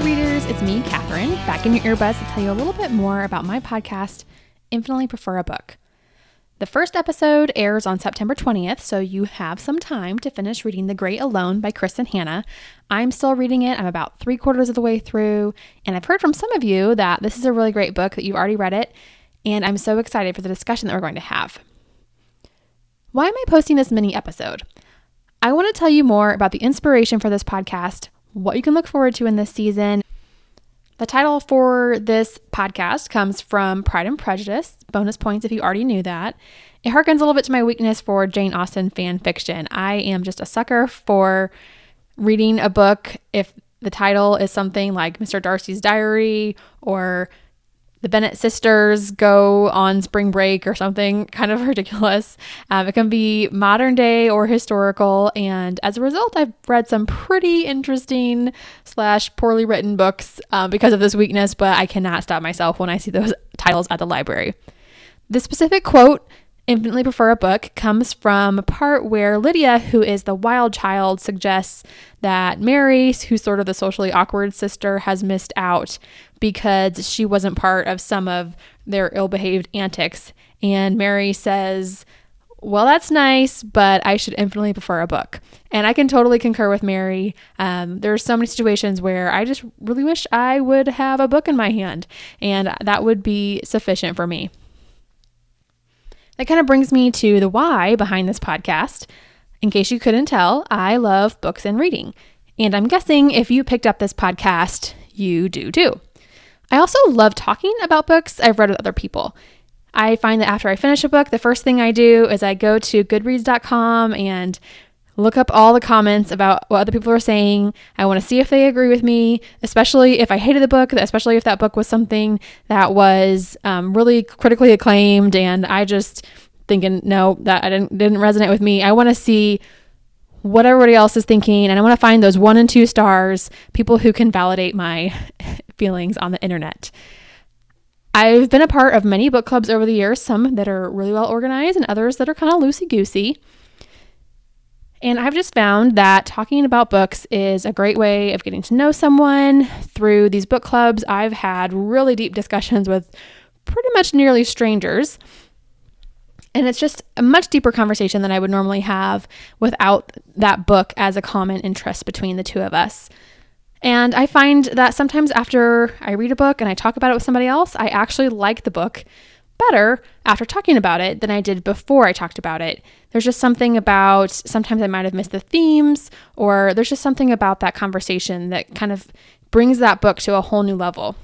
listeners. It's me, Catherine, back in your earbuds to tell you a little bit more about my podcast, Infinitely Prefer a Book. The first episode airs on September 20th, so you have some time to finish reading The Great Alone by Kristin Hannah. I'm still reading it. I'm about three quarters of the way through, and I've heard from some of you that this is a really great book, that you've already read it, and I'm so excited for the discussion that we're going to have. Why am I posting this mini episode? I want to tell you more about the inspiration for this podcast, what you can look forward to in this season. The title for this podcast comes from Pride and Prejudice. Bonus points if you already knew that. It harkens a little bit to my weakness for Jane Austen fan fiction. I am just a sucker for reading a book if the title is something like Mr. Darcy's Diary or the Bennet sisters go on spring break or something kind of ridiculous. Um, it can be modern day or historical, and as a result, I've read some pretty interesting slash poorly written books um, because of this weakness. But I cannot stop myself when I see those titles at the library. The specific quote infinitely prefer a book comes from a part where Lydia, who is the wild child, suggests that Mary, who's sort of the socially awkward sister, has missed out because she wasn't part of some of their ill behaved antics. And Mary says, well, that's nice, but I should infinitely prefer a book. And I can totally concur with Mary. Um, there are so many situations where I just really wish I would have a book in my hand, and that would be sufficient for me. That kind of brings me to the why behind this podcast. In case you couldn't tell, I love books and reading. And I'm guessing if you picked up this podcast, you do too. I also love talking about books I've read with other people. I find that after I finish a book, the first thing I do is I go to goodreads.com and look up all the comments about what other people are saying. I want to see if they agree with me, especially if I hated the book, especially if that book was something that was um, really critically acclaimed and I just thinking, no, that I didn't, didn't resonate with me. I want to see what everybody else is thinking and I want to find those one and two stars, people who can validate my feelings on the internet. I've been a part of many book clubs over the years, some that are really well organized and others that are kind of loosey goosey. And I've just found that talking about books is a great way of getting to know someone. Through these book clubs, I've had really deep discussions with pretty much nearly strangers. And it's just a much deeper conversation than I would normally have without that book as a common interest between the two of us. And I find that sometimes after I read a book and I talk about it with somebody else, I actually like the book better after talking about it than I did before I talked about it. There's just something about sometimes I might have missed the themes, or there's just something about that conversation that kind of brings that book to a whole new level.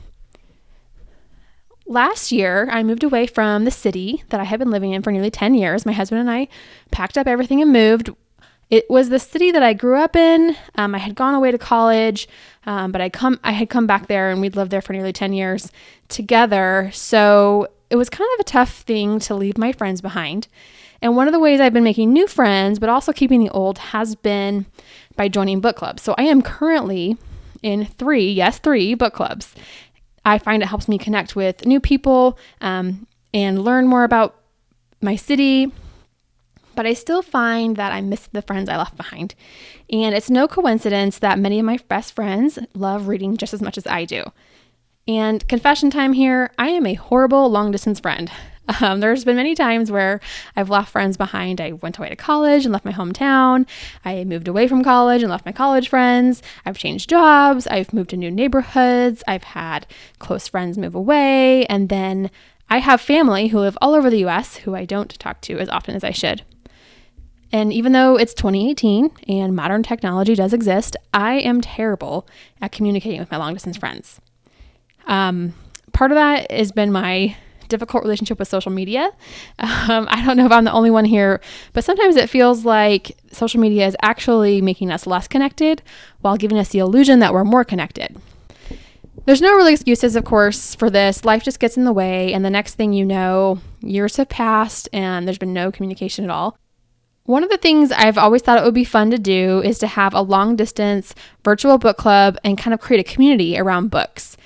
Last year, I moved away from the city that I had been living in for nearly 10 years. My husband and I packed up everything and moved. It was the city that I grew up in. Um, I had gone away to college, um, but I come I had come back there and we'd lived there for nearly 10 years together. So it was kind of a tough thing to leave my friends behind. And one of the ways I've been making new friends, but also keeping the old, has been by joining book clubs. So I am currently in three, yes, three book clubs. I find it helps me connect with new people um, and learn more about my city. But I still find that I miss the friends I left behind. And it's no coincidence that many of my best friends love reading just as much as I do. And confession time here I am a horrible long distance friend. Um, there's been many times where I've left friends behind. I went away to college and left my hometown. I moved away from college and left my college friends. I've changed jobs. I've moved to new neighborhoods. I've had close friends move away. And then I have family who live all over the US who I don't talk to as often as I should. And even though it's 2018 and modern technology does exist, I am terrible at communicating with my long distance friends. Um, part of that has been my difficult relationship with social media. Um, I don't know if I'm the only one here, but sometimes it feels like social media is actually making us less connected while giving us the illusion that we're more connected. There's no really excuses, of course, for this. Life just gets in the way, and the next thing you know, years have passed and there's been no communication at all. One of the things I've always thought it would be fun to do is to have a long distance virtual book club and kind of create a community around books.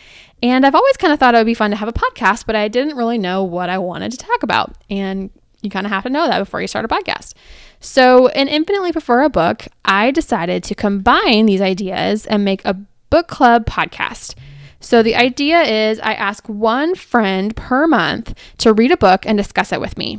And I've always kind of thought it would be fun to have a podcast, but I didn't really know what I wanted to talk about. And you kind of have to know that before you start a podcast. So, in Infinitely Prefer a Book, I decided to combine these ideas and make a book club podcast. So the idea is I ask one friend per month to read a book and discuss it with me.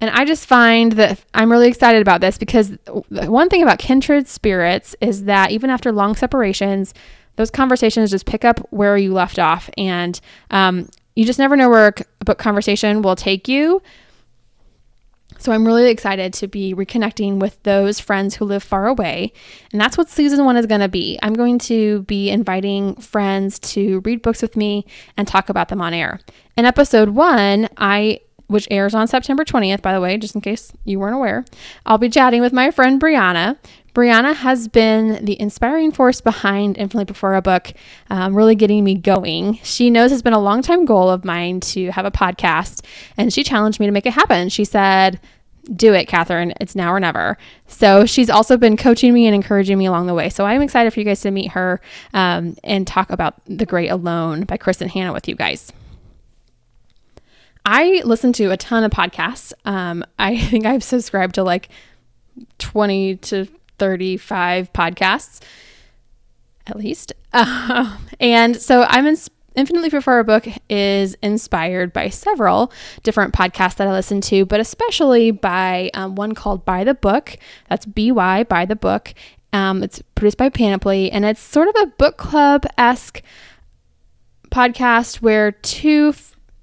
And I just find that I'm really excited about this because one thing about kindred spirits is that even after long separations, those conversations just pick up where you left off. And um, you just never know where a book conversation will take you. So I'm really excited to be reconnecting with those friends who live far away. And that's what season one is going to be. I'm going to be inviting friends to read books with me and talk about them on air. In episode one, I which airs on September 20th, by the way, just in case you weren't aware. I'll be chatting with my friend Brianna. Brianna has been the inspiring force behind Infinitely Prefer a Book, um, really getting me going. She knows it's been a long time goal of mine to have a podcast, and she challenged me to make it happen. She said, do it, Catherine. It's now or never. So she's also been coaching me and encouraging me along the way. So I'm excited for you guys to meet her um, and talk about The Great Alone by Kristin Hannah with you guys. I listen to a ton of podcasts. Um, I think I've subscribed to like 20 to 35 podcasts at least. Uh, and so I'm in, Infinitely Prefer a Book is inspired by several different podcasts that I listen to, but especially by um, one called By the Book. That's BY, By the Book. Um, it's produced by Panoply, and it's sort of a book club esque podcast where two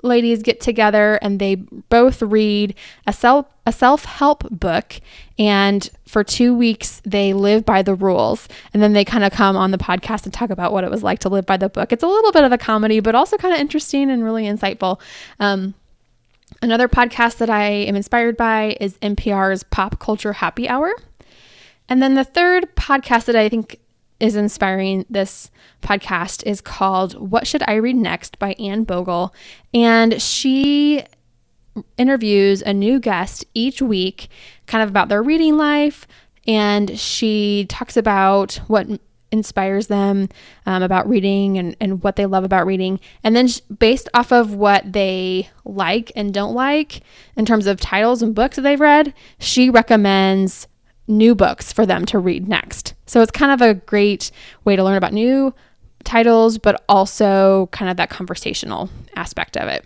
ladies get together and they both read a self a self-help book and for 2 weeks they live by the rules and then they kind of come on the podcast and talk about what it was like to live by the book. It's a little bit of a comedy but also kind of interesting and really insightful. Um, another podcast that I am inspired by is NPR's Pop Culture Happy Hour. And then the third podcast that I think is inspiring this podcast is called What Should I Read Next by Anne Bogel. And she interviews a new guest each week, kind of about their reading life. And she talks about what inspires them um, about reading and, and what they love about reading. And then, based off of what they like and don't like in terms of titles and books that they've read, she recommends new books for them to read next. So it's kind of a great way to learn about new titles, but also kind of that conversational aspect of it.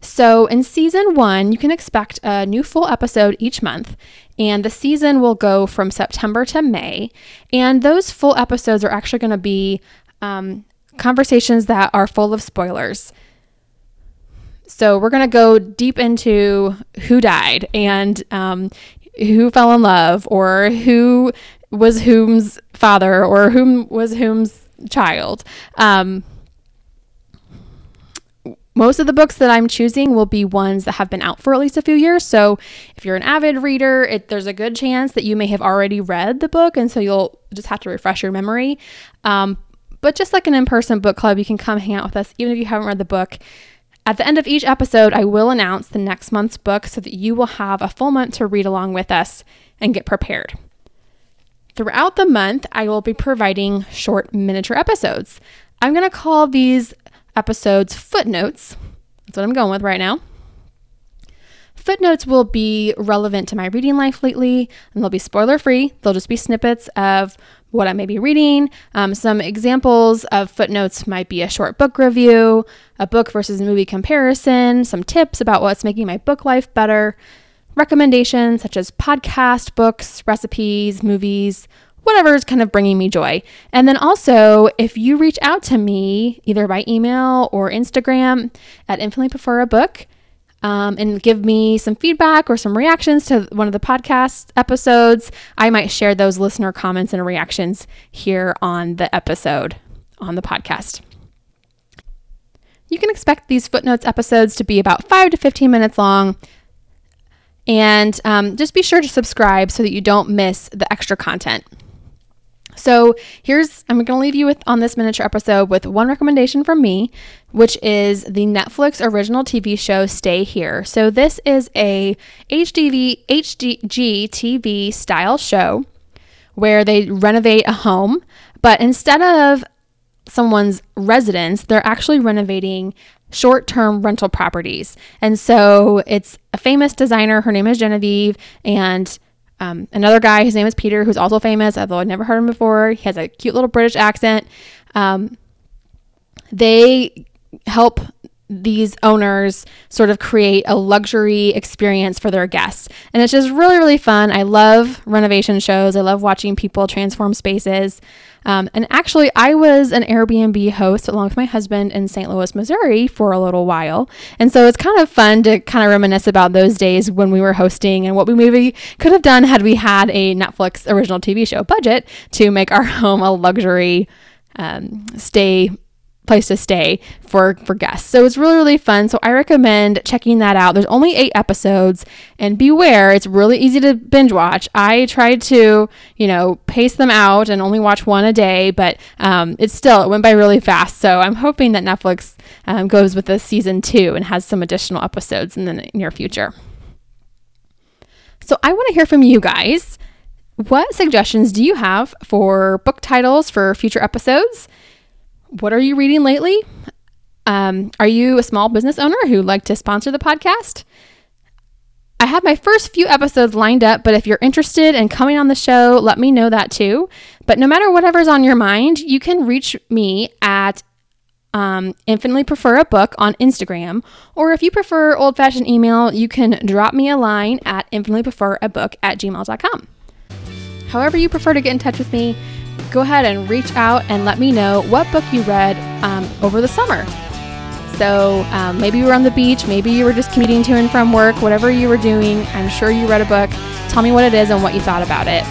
So, in season one, you can expect a new full episode each month, and the season will go from September to May. And those full episodes are actually going to be um, conversations that are full of spoilers. So, we're going to go deep into who died and um, who fell in love or who was whom's father or whom was whom's child. Um, most of the books that I'm choosing will be ones that have been out for at least a few years. So if you're an avid reader, it, there's a good chance that you may have already read the book, and so you'll just have to refresh your memory. Um, but just like an in person book club, you can come hang out with us even if you haven't read the book. At the end of each episode, I will announce the next month's book so that you will have a full month to read along with us and get prepared. Throughout the month, I will be providing short miniature episodes. I'm going to call these episodes footnotes. That's what I'm going with right now. Footnotes will be relevant to my reading life lately, and they'll be spoiler free. They'll just be snippets of what I may be reading. Um, some examples of footnotes might be a short book review, a book versus movie comparison, some tips about what's making my book life better, recommendations such as podcast, books, recipes, movies, whatever is kind of bringing me joy. And then also, if you reach out to me either by email or Instagram at Infinitely Prefer a Book, um, and give me some feedback or some reactions to one of the podcast episodes, I might share those listener comments and reactions here on the episode on the podcast. You can expect these footnotes episodes to be about 5 to 15 minutes long. And um, just be sure to subscribe so that you don't miss the extra content. So here's I'm going to leave you with on this miniature episode with one recommendation from me, which is the Netflix original TV show Stay Here. So this is a HDV HDG TV style show where they renovate a home, but instead of someone's residence, they're actually renovating short term rental properties. And so it's a famous designer. Her name is Genevieve. And um, another guy, his name is Peter, who's also famous, although I'd never heard him before. He has a cute little British accent. Um, they help these owners sort of create a luxury experience for their guests. And it's just really, really fun. I love renovation shows. I love watching people transform spaces. Um, and actually, I was an Airbnb host along with my husband in St. Louis, Missouri for a little while. And so it's kind of fun to kind of reminisce about those days when we were hosting and what we maybe could have done had we had a Netflix original TV show budget to make our home a luxury um, stay place to stay for for guests. So it's really really fun. So I recommend checking that out. There's only 8 episodes and beware, it's really easy to binge watch. I tried to, you know, pace them out and only watch one a day, but um, it's still it went by really fast. So I'm hoping that Netflix um, goes with this season 2 and has some additional episodes in the near future. So I want to hear from you guys. What suggestions do you have for book titles for future episodes? What are you reading lately? Um, are you a small business owner who'd like to sponsor the podcast? I have my first few episodes lined up, but if you're interested in coming on the show, let me know that too. But no matter whatever's on your mind, you can reach me at um, infinitely prefer a book on Instagram, or if you prefer old fashioned email, you can drop me a line at infinitely prefer a book at gmail.com. However, you prefer to get in touch with me, go ahead and reach out and let me know what book you read um, over the summer. So um, maybe you were on the beach, maybe you were just commuting to and from work, whatever you were doing, I'm sure you read a book. Tell me what it is and what you thought about it.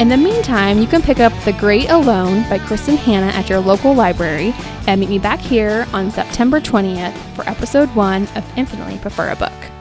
In the meantime, you can pick up The Great Alone by Kristin Hannah at your local library and meet me back here on September 20th for episode one of Infinitely Prefer a Book.